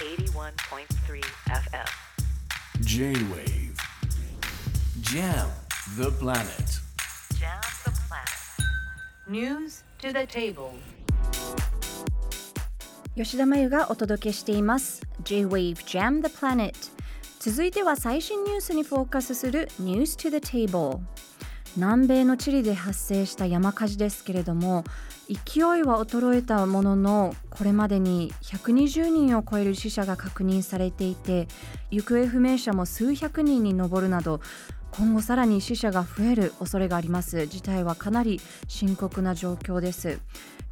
81.3 FM. J-Wave Jam the planet Jam the planet. News to the table. 吉田真由がお届けしています J-Wave Jam the Planet 続いては最新ニュースにフォーカスする News to the Table 南米のチリで発生した山火事ですけれども勢いは衰えたもののこれまでに120人を超える死者が確認されていて行方不明者も数百人に上るなど今後さらに死者が増える恐れがあります。事態はかなり深刻な状況です。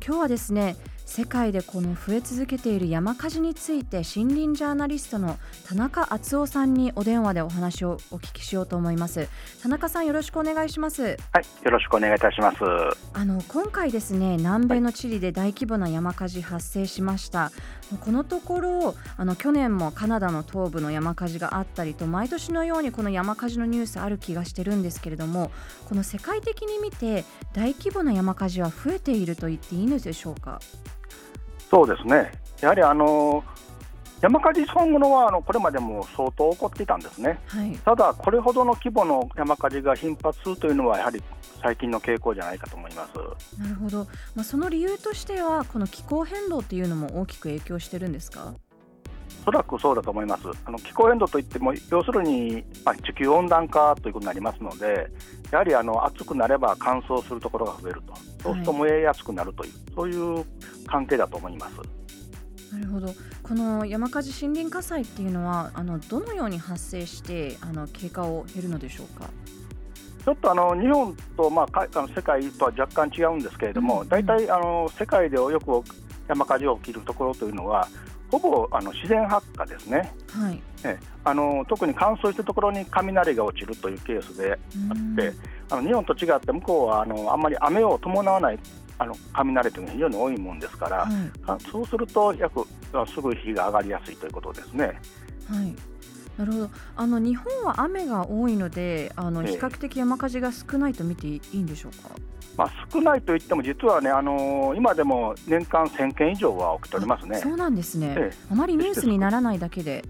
今日はですね世界でこの増え続けている山火事について森林ジャーナリストの田中敦夫さんにお電話でお話をお聞きしようと思います。田中さんよろしくお願いします。はい、よろしくお願いいたします。あの今回ですね南米のチリで大規模な山火事発生しました、このところあの去年もカナダの東部の山火事があったりと毎年のようにこの山火事のニュースある気がしてるんですけれどもこの世界的に見て大規模な山火事は増えていると言っていいのでしょうか？そうですね。やはりあの山火事そのものはあのこれまでも相当起こっていたんですね。はいただこれほどの規模の山火事が頻発するというのはやはり最近の傾向じゃないかと思います。なるほど、まあ、その理由としてはこの気候変動っていうのも大きく影響してるんですか？おそらくそうだと思います。あの気候変動といっても要するに、まあ、地球温暖化ということになりますので、やはりあの暑くなれば乾燥するところが増えると、そうすると燃えやすくなるという、そういう関係だと思います。なるほど。この山火事森林火災っていうのはあのどのように発生してあの経過を経るのでしょうか？ちょっとあの日本と、まあ、かあの世界とは若干違うんですけれども、うん。大体あの世界でよく山火事が起きるところというのは、ほぼあの自然発火ですね、はい。えあの特に乾燥したところに雷が落ちるというケースであって、あの日本と違って、向こうはあのあんまり雨を伴わないあの雷というのが非常に多いもんですから、はい。あそうすると約あすぐ火が上がりやすいということですね。はいなるほど。あの日本は雨が多いのであのええ。比較的山火事が少ないと見ていいんでしょうか？まあ、少ないといっても、実はね、あの今でも年間1000件以上は起きておりますね。あ。そうなんですね、ええ。あまりニュースにならないだけで。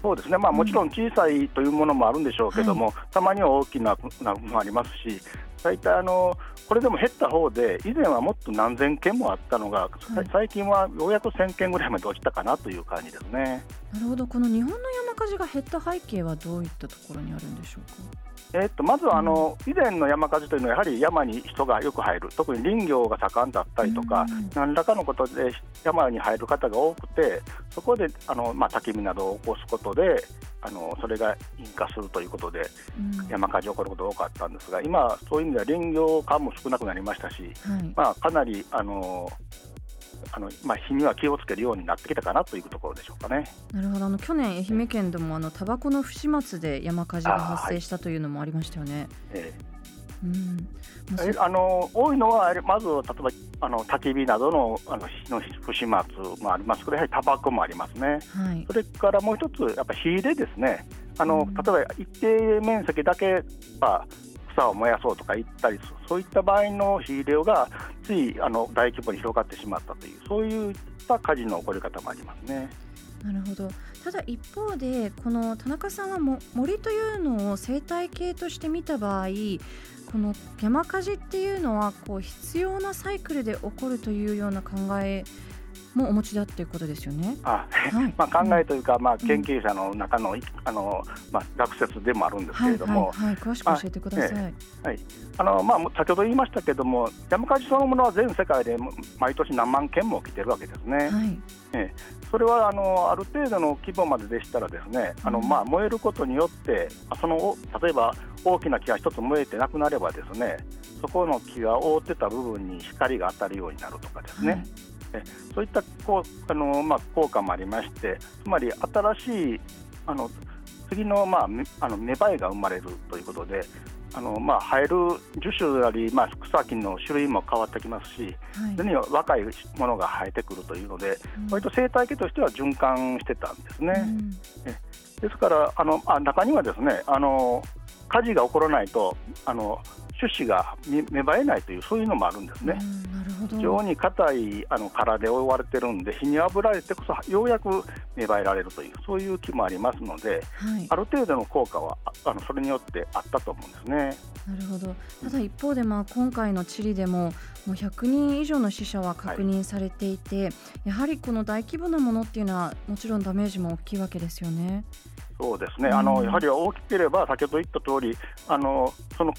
そうですね、まあ、もちろん小さいというものもあるんでしょうけども、たまには大きななもありますし、大体あの、これでも減った方で、以前はもっと何千件もあったのが、さはい。最近はようやく1000件ぐらいまで落ちたかなという感じですね。なるほど。この日本の山火事が減った背景はどういったところにあるんでしょうか？えっとまずはあの、以前の山火事というのは、やはり山に人がよく入る、特に林業が盛んだったりとか、うん。何らかのことで山に入る方が多くて、そこであの、まあ、焚き火などを起こすことで、あのそれが引火するということで、うん。山火事起こることが多かったんですが、今、そういう意味では林業化も少なくなりましたし、はい。まあ、かなりあのあの、まあ、火には気をつけるようになってきたかなというところでしょうかね。なるほどあの去年愛媛県でもあのタバコの不始末で山火事が発生したというのもありましたよね。えうんあそえあの多いのは、まず例えばあの焚き火などのあの火の不始末もありますけど、やはりタバコもありますね。はいそれからもう一つ、やっぱ火入れですね、あのうん例えば一定面積だけは草を燃やそうとか言ったり、そういった場合の火入れがついあの大規模に広がってしまったという、そういった火事の起こり方もありますね。なるほどただ一方でこの田中さんはも森というのを生態系として見た場合この山火事っていうのはこう必要なサイクルで起こるというような考えもお持ちだっていうことですよね？あはい。まあ、考えというか、まあ、研究者の中の,、あのまあ、学説でもあるんですけはいはいれども、はい詳しく教えてください。はい。あのまあ、先ほど言いましたけれども、山火事そのものは全世界で毎年何万件も起きてるわけですね。はい。それはあのある程度の規模まででしたらですね、あのうんまあ、燃えることによって、そのお例えば大きな木が一つ燃えてなくなればですね、そこの木が覆ってた部分に光が当たるようになるとかですね、はい。えそういったこうあの、まあ、効果もありまして、つまり新しいあの次の,、まあ、めあの芽生えが生まれるということで、あのまあ、生える樹種なり、まあ、草木の種類も変わってきますし、はい。それには若いものが生えてくるというので、うん。割と生態系としては循環してたんですね。うん。ですからあのあ中にはですねあの火事が起こらないとあの種子が見芽生えないというそういうのもあるんですね。非常に硬いあの殻で覆われてるんで日にあぶられてこそようやく芽生えられるというそういう木もありますのではいある程度の効果はああのそれによってあったと思うんですね。なるほどただ一方で、まあ、今回のチリでももう100人以上の死者は確認されていて、やはりこの大規模なものっていうのはもちろんダメージも大きいわけですよね。そうですね、うんあのやはり大きければ、先ほど言った通り、あのその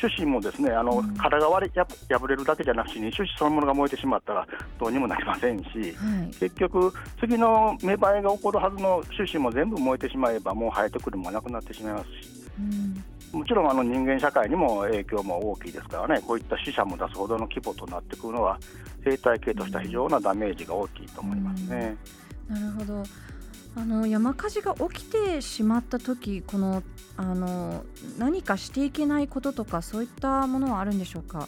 種子もですねあの、うん殻が割れや破れるだけじゃなくて、種子そのものが燃えてしまったらどうにもなりませんし、はい結局、次の芽生えが起こるはずの種子も全部燃えてしまえば、もう生えてくるもなくなってしまいますし。うんもちろんあの人間社会にも影響も大きいですからね、こういった死者も出すほどの規模となってくるのは、生態系としては非常なダメージが大きいと思いますね。なるほどあの山火事が起きてしまった時このあの何かしていけないこととかそういったものはあるんでしょうか？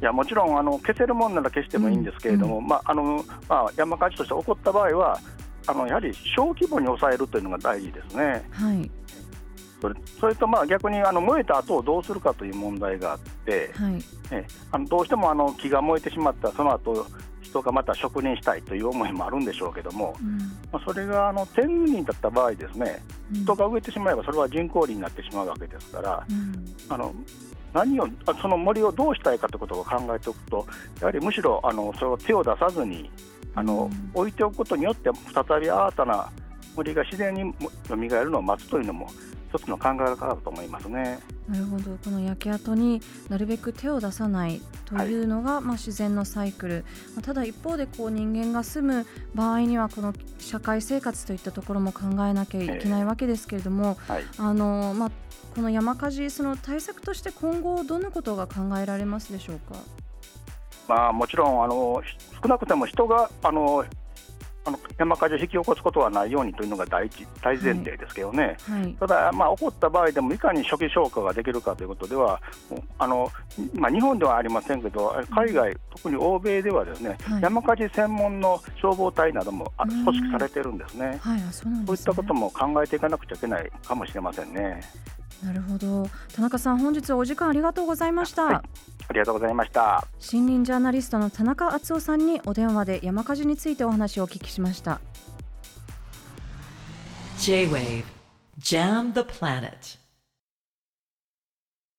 いやもちろんあの消せるものなら消してもいいんですけれども、まああのまあ、山火事として起こった場合は、あのやはり小規模に抑えるというのが大事ですね。はいそれそれとまあ逆にあの燃えた後をどうするかという問題があって、はいえあのどうしてもあの木が燃えてしまったら、その後人がまた職人したいという思いもあるんでしょうけども、うん。まあ、それがあの天人だった場合ですね、うん。人が植えてしまえばそれは人工林になってしまうわけですから、うん。あの何をあその森をどうしたいかということを考えておくと、やはりむしろあのそれを手を出さずにあの、うん。置いておくことによって、再び新たな森が自然に蘇るのを待つというのも、一つの考え方だと思いますね。なるほど。この焼け跡になるべく手を出さないというのが、まあ、自然のサイクル、まあただ一方でこう人間が住む場合にはこの社会生活といったところも考えなきゃいけないわけですけれども、はい。あのまあ、この山火事その対策として今後どんなことが考えられますでしょうか？まあ、もちろんあの少なくても人があのあの山火事を引き起こすことはないようにというのが第一大前提ですけどね。はいただ、まあ、起こった場合でもいかに初期消火ができるかということでは、あのまあ、日本ではありませんけど、海外、特に欧米ではですね、はい山火事専門の消防隊なども組織されてるんですね。はい、あそうなんそういっ。たことも考えていかなくちゃいけないかもしれませんね。なるほど。田中さん、本日はお時間ありがとうございました。ありがとうございました。森林ジャーナリストの田中敦夫さんにお電話で山火事についてお話をお聞きしました。J-Wave Jam the Planet